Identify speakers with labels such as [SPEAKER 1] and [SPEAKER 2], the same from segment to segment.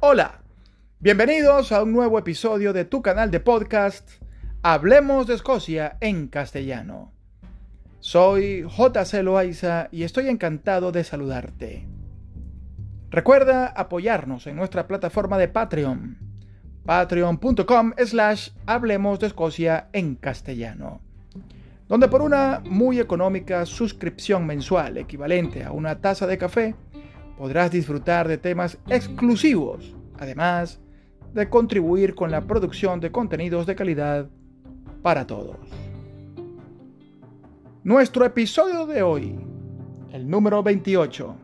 [SPEAKER 1] Hola, bienvenidos a un nuevo episodio de tu canal de podcast Hablemos de Escocia en castellano. Soy JC Loaiza y estoy encantado de saludarte. Recuerda apoyarnos en nuestra plataforma de Patreon, patreon.com slash Hablemos de Escocia en castellano, donde por una muy económica suscripción mensual equivalente a una taza de café, podrás disfrutar de temas exclusivos, además de contribuir con la producción de contenidos de calidad para todos. Nuestro episodio de hoy, el número 28,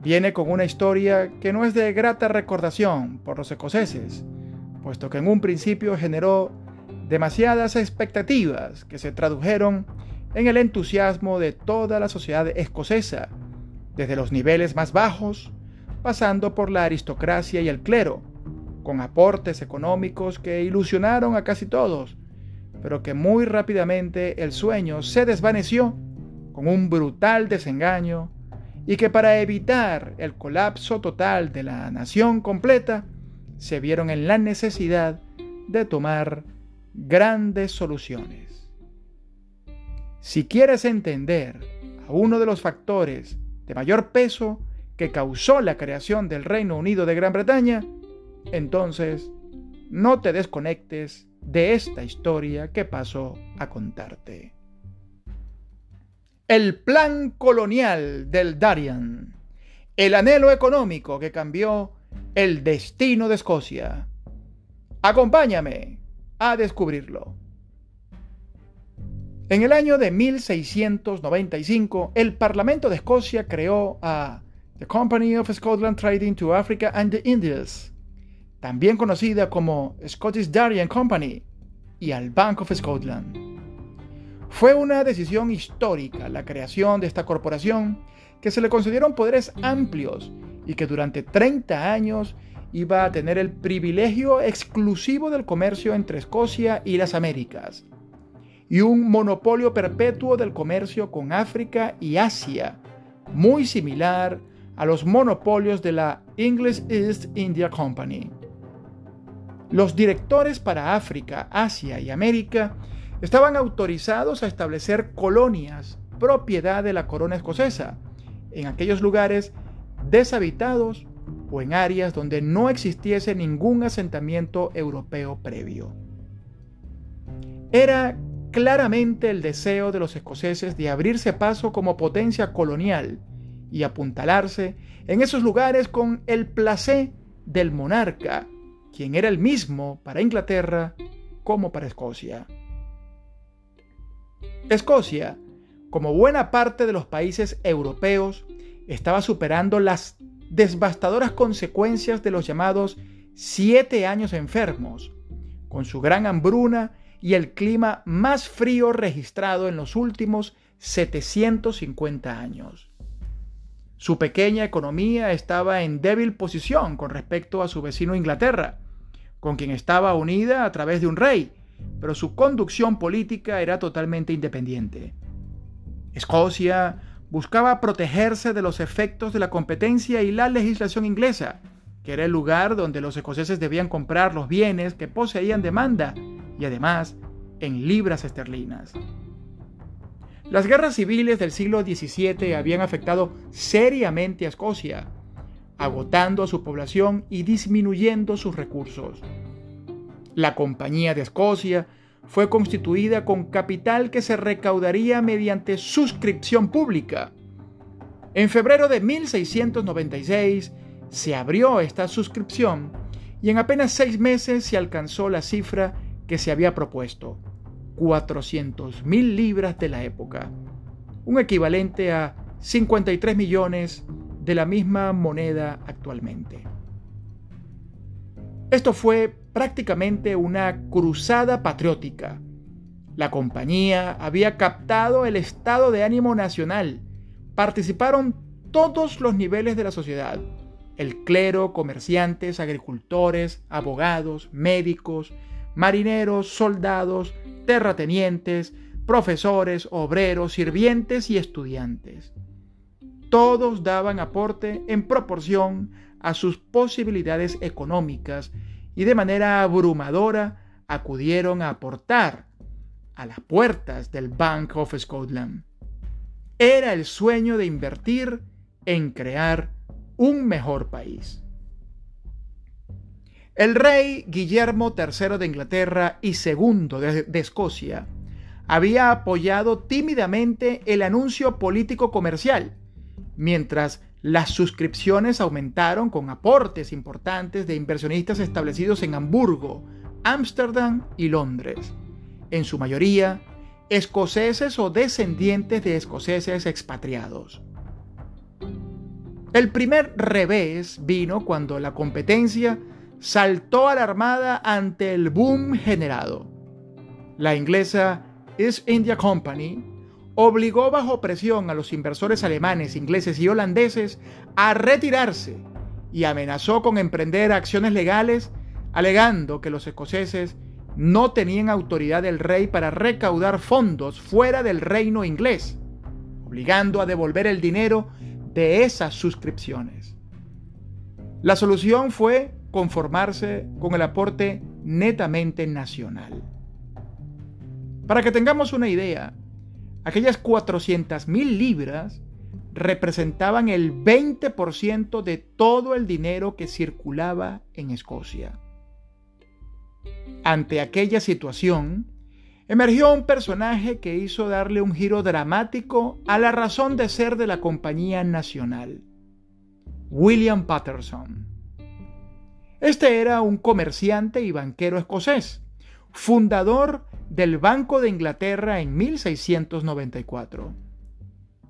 [SPEAKER 1] viene con una historia que no es de grata recordación por los escoceses, puesto que en un principio generó demasiadas expectativas que se tradujeron en el entusiasmo de toda la sociedad escocesa desde los niveles más bajos, pasando por la aristocracia y el clero, con aportes económicos que ilusionaron a casi todos, pero que muy rápidamente el sueño se desvaneció con un brutal desengaño y que para evitar el colapso total de la nación completa, se vieron en la necesidad de tomar grandes soluciones. Si quieres entender a uno de los factores de mayor peso que causó la creación del Reino Unido de Gran Bretaña, entonces no te desconectes de esta historia que paso a contarte. El plan colonial del Darien, el anhelo económico que cambió el destino de Escocia. Acompáñame a descubrirlo. En el año de 1695, el Parlamento de Escocia creó a The Company of Scotland Trading to Africa and the Indies, también conocida como Scottish Darien Company, y al Bank of Scotland. Fue una decisión histórica la creación de esta corporación que se le concedieron poderes amplios y que durante 30 años iba a tener el privilegio exclusivo del comercio entre Escocia y las Américas y un monopolio perpetuo del comercio con África y Asia, muy similar a los monopolios de la English East India Company. Los directores para África, Asia y América estaban autorizados a establecer colonias propiedad de la corona escocesa en aquellos lugares deshabitados o en áreas donde no existiese ningún asentamiento europeo previo. Era claramente el deseo de los escoceses de abrirse paso como potencia colonial y apuntalarse en esos lugares con el placer del monarca, quien era el mismo para Inglaterra como para Escocia. Escocia, como buena parte de los países europeos, estaba superando las devastadoras consecuencias de los llamados siete años enfermos, con su gran hambruna y el clima más frío registrado en los últimos 750 años. Su pequeña economía estaba en débil posición con respecto a su vecino Inglaterra, con quien estaba unida a través de un rey, pero su conducción política era totalmente independiente. Escocia buscaba protegerse de los efectos de la competencia y la legislación inglesa, que era el lugar donde los escoceses debían comprar los bienes que poseían demanda y además en libras esterlinas. Las guerras civiles del siglo XVII habían afectado seriamente a Escocia, agotando a su población y disminuyendo sus recursos. La Compañía de Escocia fue constituida con capital que se recaudaría mediante suscripción pública. En febrero de 1696 se abrió esta suscripción y en apenas seis meses se alcanzó la cifra que se había propuesto, 400 mil libras de la época, un equivalente a 53 millones de la misma moneda actualmente. Esto fue prácticamente una cruzada patriótica. La compañía había captado el estado de ánimo nacional. Participaron todos los niveles de la sociedad. El clero, comerciantes, agricultores, abogados, médicos, marineros, soldados, terratenientes, profesores, obreros, sirvientes y estudiantes. todos daban aporte en proporción a sus posibilidades económicas y de manera abrumadora acudieron a aportar a las puertas del Bank of Scotland. Era el sueño de invertir en crear un mejor país. El rey Guillermo III de Inglaterra y segundo de, de, Escocia había apoyado tímidamente el anuncio político comercial, mientras las suscripciones aumentaron con aportes importantes de inversionistas establecidos en Hamburgo, Ámsterdam y Londres, en su mayoría escoceses o descendientes de escoceses expatriados. El primer revés vino cuando la competencia saltó a la armada ante el boom generado. La inglesa East India Company obligó bajo presión a los inversores alemanes, ingleses y holandeses a retirarse y amenazó con emprender acciones legales alegando que los escoceses no tenían autoridad del rey para recaudar fondos fuera del reino inglés, obligando a devolver el dinero de esas suscripciones. La solución fue conformarse con el aporte netamente nacional. Para que tengamos una idea, aquellas 400.000 libras representaban el 20% de todo el dinero que circulaba en Escocia. Ante aquella situación, emergió un personaje que hizo darle un giro dramático a la razón de ser de la Compañía Nacional, William Patterson. Este era un comerciante y banquero escocés, fundador del Banco de Inglaterra en 1694,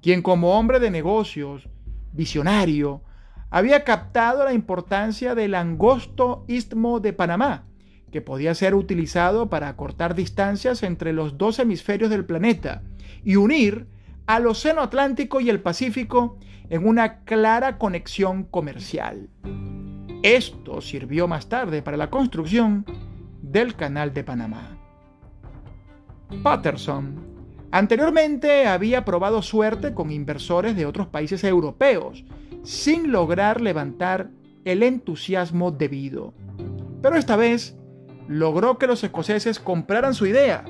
[SPEAKER 1] quien como hombre de negocios, visionario, había captado la importancia del angosto istmo de Panamá, que podía ser utilizado para acortar distancias entre los dos hemisferios del planeta y unir al Océano Atlántico y el Pacífico en una clara conexión comercial. Esto sirvió más tarde para la construcción del Canal de Panamá. Patterson anteriormente había probado suerte con inversores de otros países europeos, sin lograr levantar el entusiasmo debido. Pero esta vez logró que los escoceses compraran su idea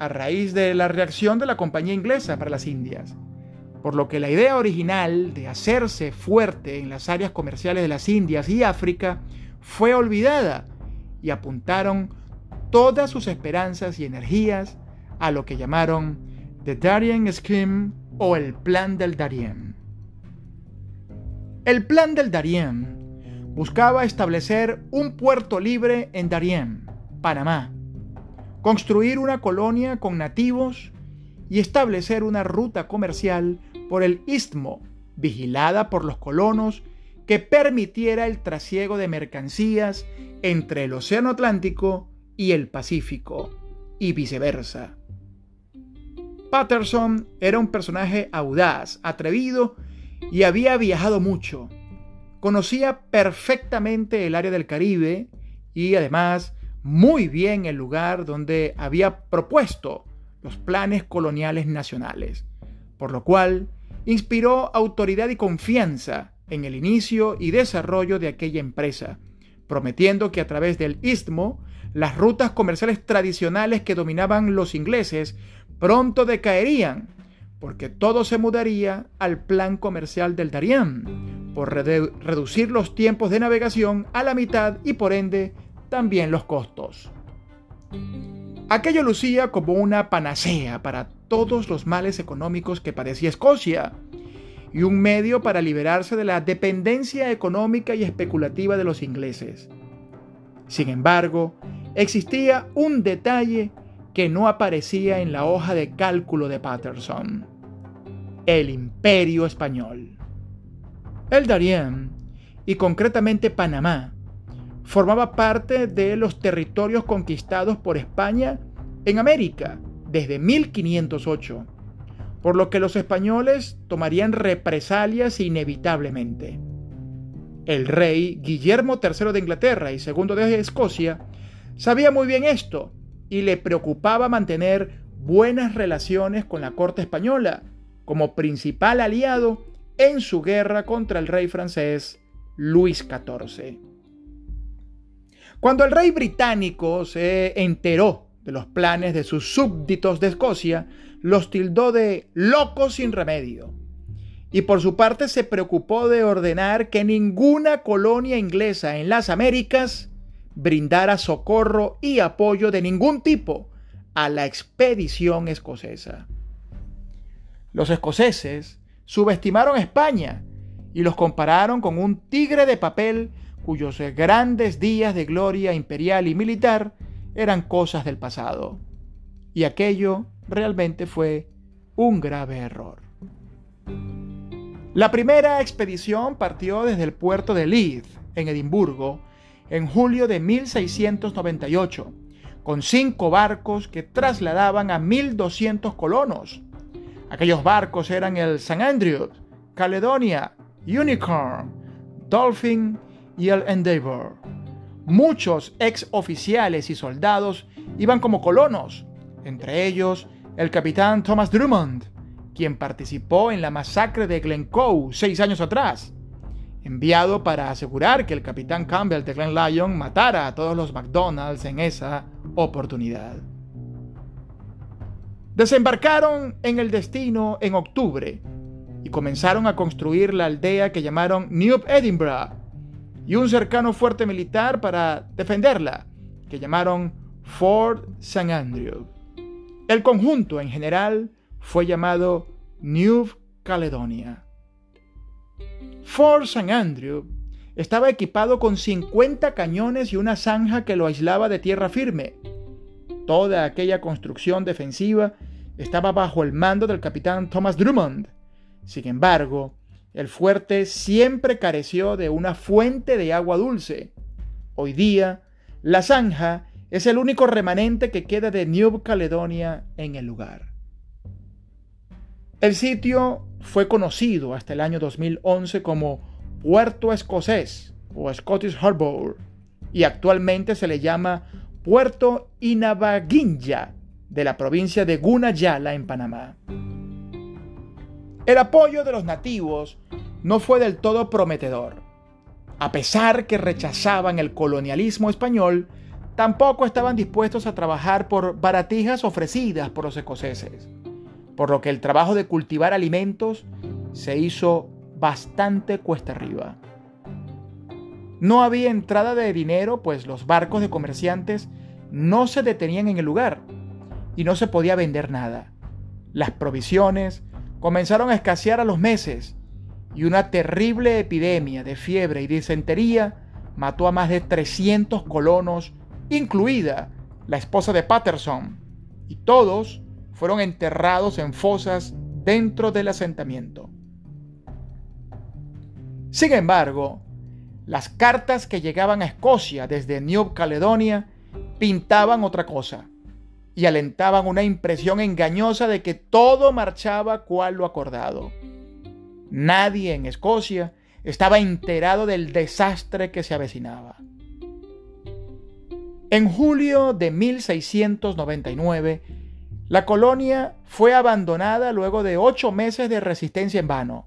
[SPEAKER 1] a raíz de la reacción de la compañía inglesa para las Indias, por lo que la idea original de hacerse fuerte en las áreas comerciales de las Indias y África fue olvidada y apuntaron todas sus esperanzas y energías a lo que llamaron The Darien Scheme o el Plan del Darien. El Plan del Darien buscaba establecer un puerto libre en Darien, Panamá, construir una colonia con nativos y establecer una ruta comercial por el istmo, vigilada por los colonos, que permitiera el trasiego de mercancías entre el Océano Atlántico y el Pacífico, y viceversa. Patterson era un personaje audaz, atrevido y había viajado mucho. Conocía perfectamente el área del Caribe y además muy bien el lugar donde había propuesto los planes coloniales nacionales, por lo cual inspiró autoridad y confianza en el inicio y desarrollo de aquella empresa, prometiendo que a través del istmo las rutas comerciales tradicionales que dominaban los ingleses pronto decaerían, porque todo se mudaría al plan comercial del Darien, por reducir los tiempos de navegación a la mitad y por ende también los costos. Aquello lucía como una panacea para todos los males económicos que padecía Escocia y un medio para liberarse de la dependencia económica y especulativa de los ingleses. Sin embargo, existía un detalle que no aparecía en la hoja de cálculo de Patterson. El imperio español. El Darien, y concretamente Panamá, formaba parte de los territorios conquistados por España en América desde 1508, por lo que los españoles tomarían represalias inevitablemente. El rey Guillermo III de Inglaterra y segundo de Escocia sabía muy bien esto y le preocupaba mantener buenas relaciones con la corte española como principal aliado en su guerra contra el rey francés Luis XIV. Cuando el rey británico se enteró de los planes de sus súbditos de Escocia, los tildó de locos sin remedio. Y por su parte se preocupó de ordenar que ninguna colonia inglesa en las Américas brindara socorro y apoyo de ningún tipo a la expedición escocesa. Los escoceses subestimaron a España y los compararon con un tigre de papel cuyos grandes días de gloria imperial y militar eran cosas del pasado. Y aquello realmente fue un grave error. La primera expedición partió desde el puerto de Leith, en Edimburgo, en julio de 1698, con cinco barcos que trasladaban a 1.200 colonos. Aquellos barcos eran el St. Andrew, Caledonia, Unicorn, Dolphin y el Endeavour. Muchos ex oficiales y soldados iban como colonos, entre ellos el capitán Thomas Drummond, quien participó en la masacre de Glencoe seis años atrás, enviado para asegurar que el capitán Campbell de Glen Lyon matara a todos los McDonald's en esa oportunidad. Desembarcaron en el destino en octubre y comenzaron a construir la aldea que llamaron New Edinburgh y un cercano fuerte militar para defenderla, que llamaron Fort St. Andrew. El conjunto en general fue llamado New Caledonia. Fort St. Andrew estaba equipado con 50 cañones y una zanja que lo aislaba de tierra firme. Toda aquella construcción defensiva estaba bajo el mando del capitán Thomas Drummond, sin embargo, el fuerte siempre careció de una fuente de agua dulce. Hoy día, la zanja es el único remanente que queda de New Caledonia en el lugar. El sitio fue conocido hasta el año 2011 como Puerto Escocés o Scottish Harbour y actualmente se le llama Puerto Inavaguinja de la provincia de Gunayala en Panamá. El apoyo de los nativos no fue del todo prometedor. A pesar que rechazaban el colonialismo español, tampoco estaban dispuestos a trabajar por baratijas ofrecidas por los escoceses, por lo que el trabajo de cultivar alimentos se hizo bastante cuesta arriba. No había entrada de dinero, pues los barcos de comerciantes no se detenían en el lugar y no se podía vender nada. Las provisiones, comenzaron a escasear a los meses y una terrible epidemia de fiebre y disentería mató a más de 300 colonos, incluida la esposa de Patterson, y todos fueron enterrados en fosas dentro del asentamiento. Sin embargo, las cartas que llegaban a Escocia desde New Caledonia pintaban otra cosa y alentaban una impresión engañosa de que todo marchaba cual lo acordado. Nadie en Escocia estaba enterado del desastre que se avecinaba. En julio de 1699, la colonia fue abandonada luego de ocho meses de resistencia en vano.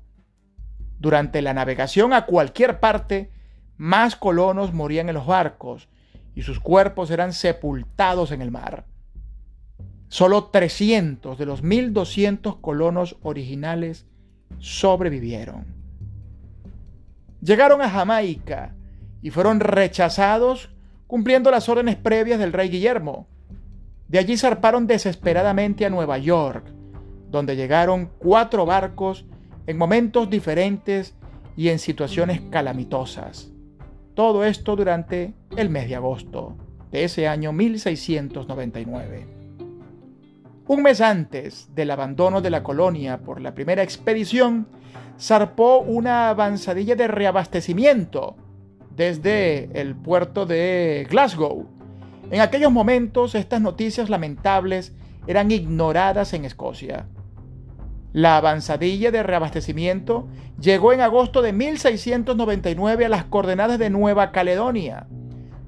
[SPEAKER 1] Durante la navegación a cualquier parte, más colonos morían en los barcos y sus cuerpos eran sepultados en el mar. Solo 300 de los 1.200 colonos originales sobrevivieron. Llegaron a Jamaica y fueron rechazados cumpliendo las órdenes previas del rey Guillermo. De allí zarparon desesperadamente a Nueva York, donde llegaron cuatro barcos en momentos diferentes y en situaciones calamitosas. Todo esto durante el mes de agosto de ese año 1699. Un mes antes del abandono de la colonia por la primera expedición, zarpó una avanzadilla de reabastecimiento desde el puerto de Glasgow. En aquellos momentos estas noticias lamentables eran ignoradas en Escocia. La avanzadilla de reabastecimiento llegó en agosto de 1699 a las coordenadas de Nueva Caledonia.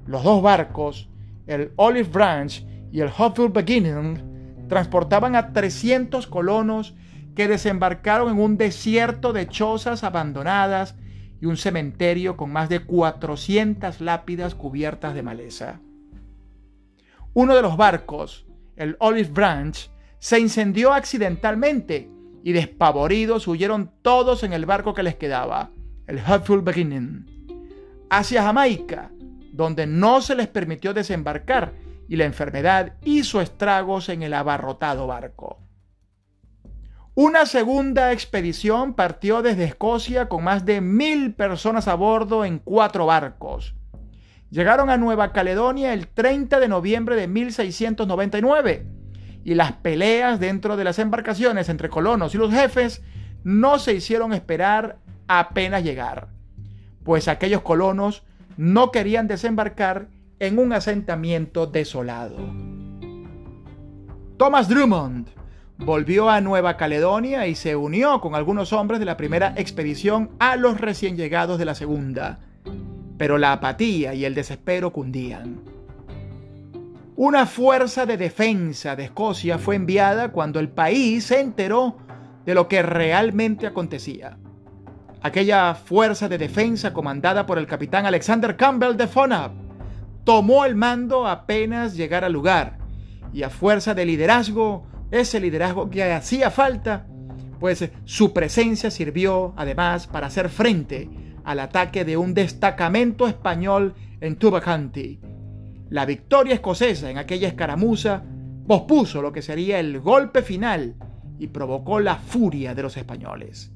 [SPEAKER 1] Los dos barcos, el Olive Branch y el Hopeful Beginning, transportaban a 300 colonos que desembarcaron en un desierto de chozas abandonadas y un cementerio con más de 400 lápidas cubiertas de maleza. Uno de los barcos, el Olive Branch, se incendió accidentalmente y despavoridos huyeron todos en el barco que les quedaba, el Beginning, hacia Jamaica, donde no se les permitió desembarcar y la enfermedad hizo estragos en el abarrotado barco. Una segunda expedición partió desde Escocia con más de mil personas a bordo en cuatro barcos. Llegaron a Nueva Caledonia el 30 de noviembre de 1699 y las peleas dentro de las embarcaciones entre colonos y los jefes no se hicieron esperar apenas llegar, pues aquellos colonos no querían desembarcar en un asentamiento desolado. Thomas Drummond volvió a Nueva Caledonia y se unió con algunos hombres de la primera expedición a los recién llegados de la segunda, pero la apatía y el desespero cundían. Una fuerza de defensa de Escocia fue enviada cuando el país se enteró de lo que realmente acontecía. Aquella fuerza de defensa comandada por el capitán Alexander Campbell de Fonab tomó el mando apenas llegar al lugar y a fuerza de liderazgo, ese liderazgo que hacía falta, pues su presencia sirvió además para hacer frente al ataque de un destacamento español en Tubacanti. La victoria escocesa en aquella escaramuza pospuso lo que sería el golpe final y provocó la furia de los españoles.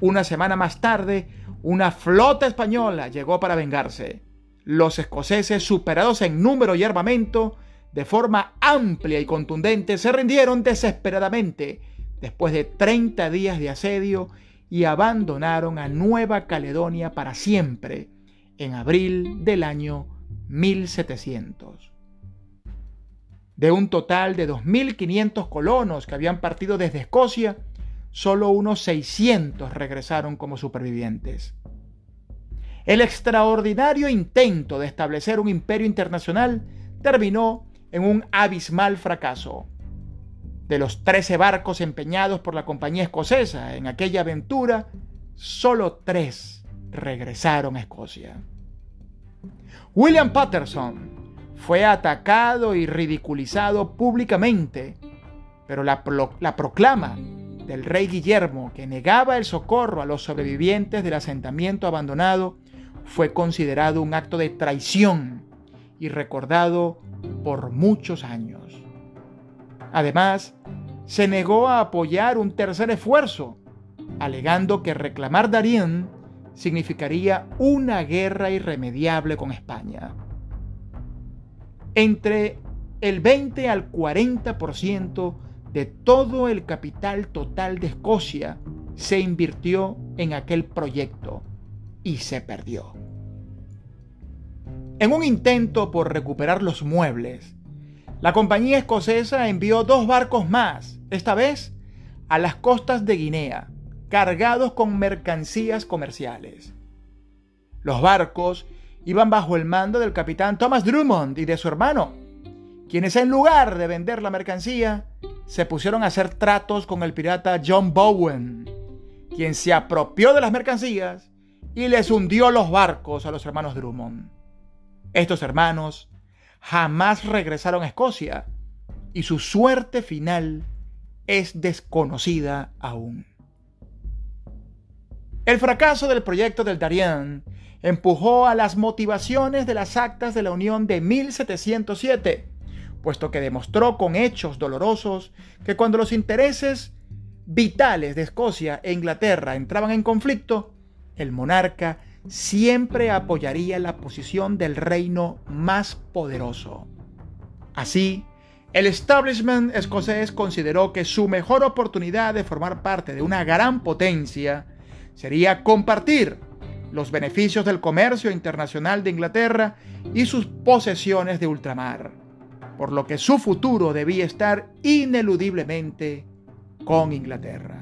[SPEAKER 1] Una semana más tarde, una flota española llegó para vengarse. Los escoceses, superados en número y armamento, de forma amplia y contundente, se rindieron desesperadamente después de 30 días de asedio y abandonaron a Nueva Caledonia para siempre en abril del año 1700. De un total de 2.500 colonos que habían partido desde Escocia, solo unos 600 regresaron como supervivientes. El extraordinario intento de establecer un imperio internacional terminó en un abismal fracaso. De los 13 barcos empeñados por la compañía escocesa en aquella aventura, solo tres regresaron a Escocia. William Patterson fue atacado y ridiculizado públicamente, pero la, la proclama del rey Guillermo, que negaba el socorro a los sobrevivientes del asentamiento abandonado, fue considerado un acto de traición y recordado por muchos años. Además, se negó a apoyar un tercer esfuerzo, alegando que reclamar Darien significaría una guerra irremediable con España. Entre el 20 al 40% de todo el capital total de Escocia se invirtió en aquel proyecto y se perdió. En un intento por recuperar los muebles, la compañía escocesa envió dos barcos más, esta vez a las costas de Guinea, cargados con mercancías comerciales. Los barcos iban bajo el mando del capitán Thomas Drummond y de su hermano, quienes en lugar de vender la mercancía, se pusieron a hacer tratos con el pirata John Bowen, quien se apropió de las mercancías y les hundió los barcos a los hermanos Drummond. Estos hermanos jamás regresaron a Escocia y su suerte final es desconocida aún. El fracaso del proyecto del Darien empujó a las motivaciones de las actas de la Unión de 1707, puesto que demostró con hechos dolorosos que cuando los intereses vitales de Escocia e Inglaterra entraban en conflicto, el monarca siempre apoyaría la posición del reino más poderoso. Así, el establishment escocés consideró que su mejor oportunidad de formar parte de una gran potencia sería compartir los beneficios del comercio internacional de Inglaterra y sus posesiones de ultramar, por lo que su futuro debía estar ineludiblemente con Inglaterra.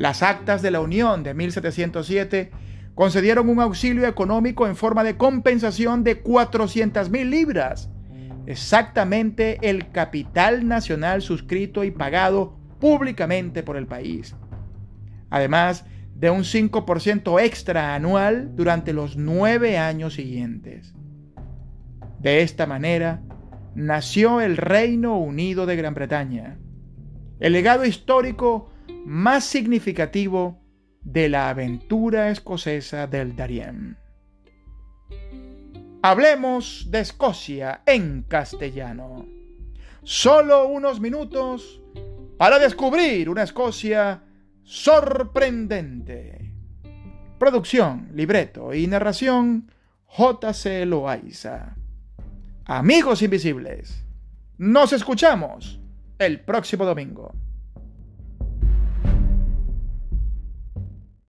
[SPEAKER 1] Las actas de la Unión de 1707 concedieron un auxilio económico en forma de compensación de 400.000 libras, exactamente el capital nacional suscrito y pagado públicamente por el país. Además de un 5% extra anual durante los nueve años siguientes. De esta manera, nació el Reino Unido de Gran Bretaña, el legado histórico más significativo de la aventura escocesa del Darien. Hablemos de Escocia en castellano. Solo unos minutos para descubrir una Escocia sorprendente. Producción, libreto y narración J.C. Loaiza. Amigos invisibles, nos escuchamos el próximo domingo.